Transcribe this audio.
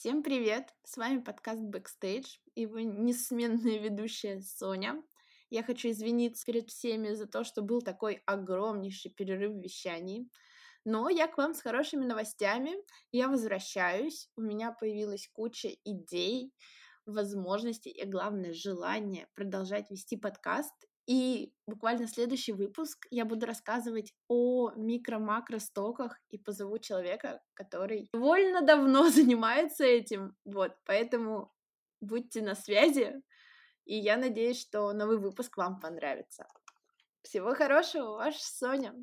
Всем привет! С вами подкаст Backstage его несменная ведущая Соня. Я хочу извиниться перед всеми за то, что был такой огромнейший перерыв в вещании. Но я к вам с хорошими новостями. Я возвращаюсь. У меня появилась куча идей, возможностей и, главное, желание продолжать вести подкаст. И буквально следующий выпуск я буду рассказывать о микро-макро-стоках и позову человека, который довольно давно занимается этим. Вот, поэтому будьте на связи, и я надеюсь, что новый выпуск вам понравится. Всего хорошего, ваша Соня.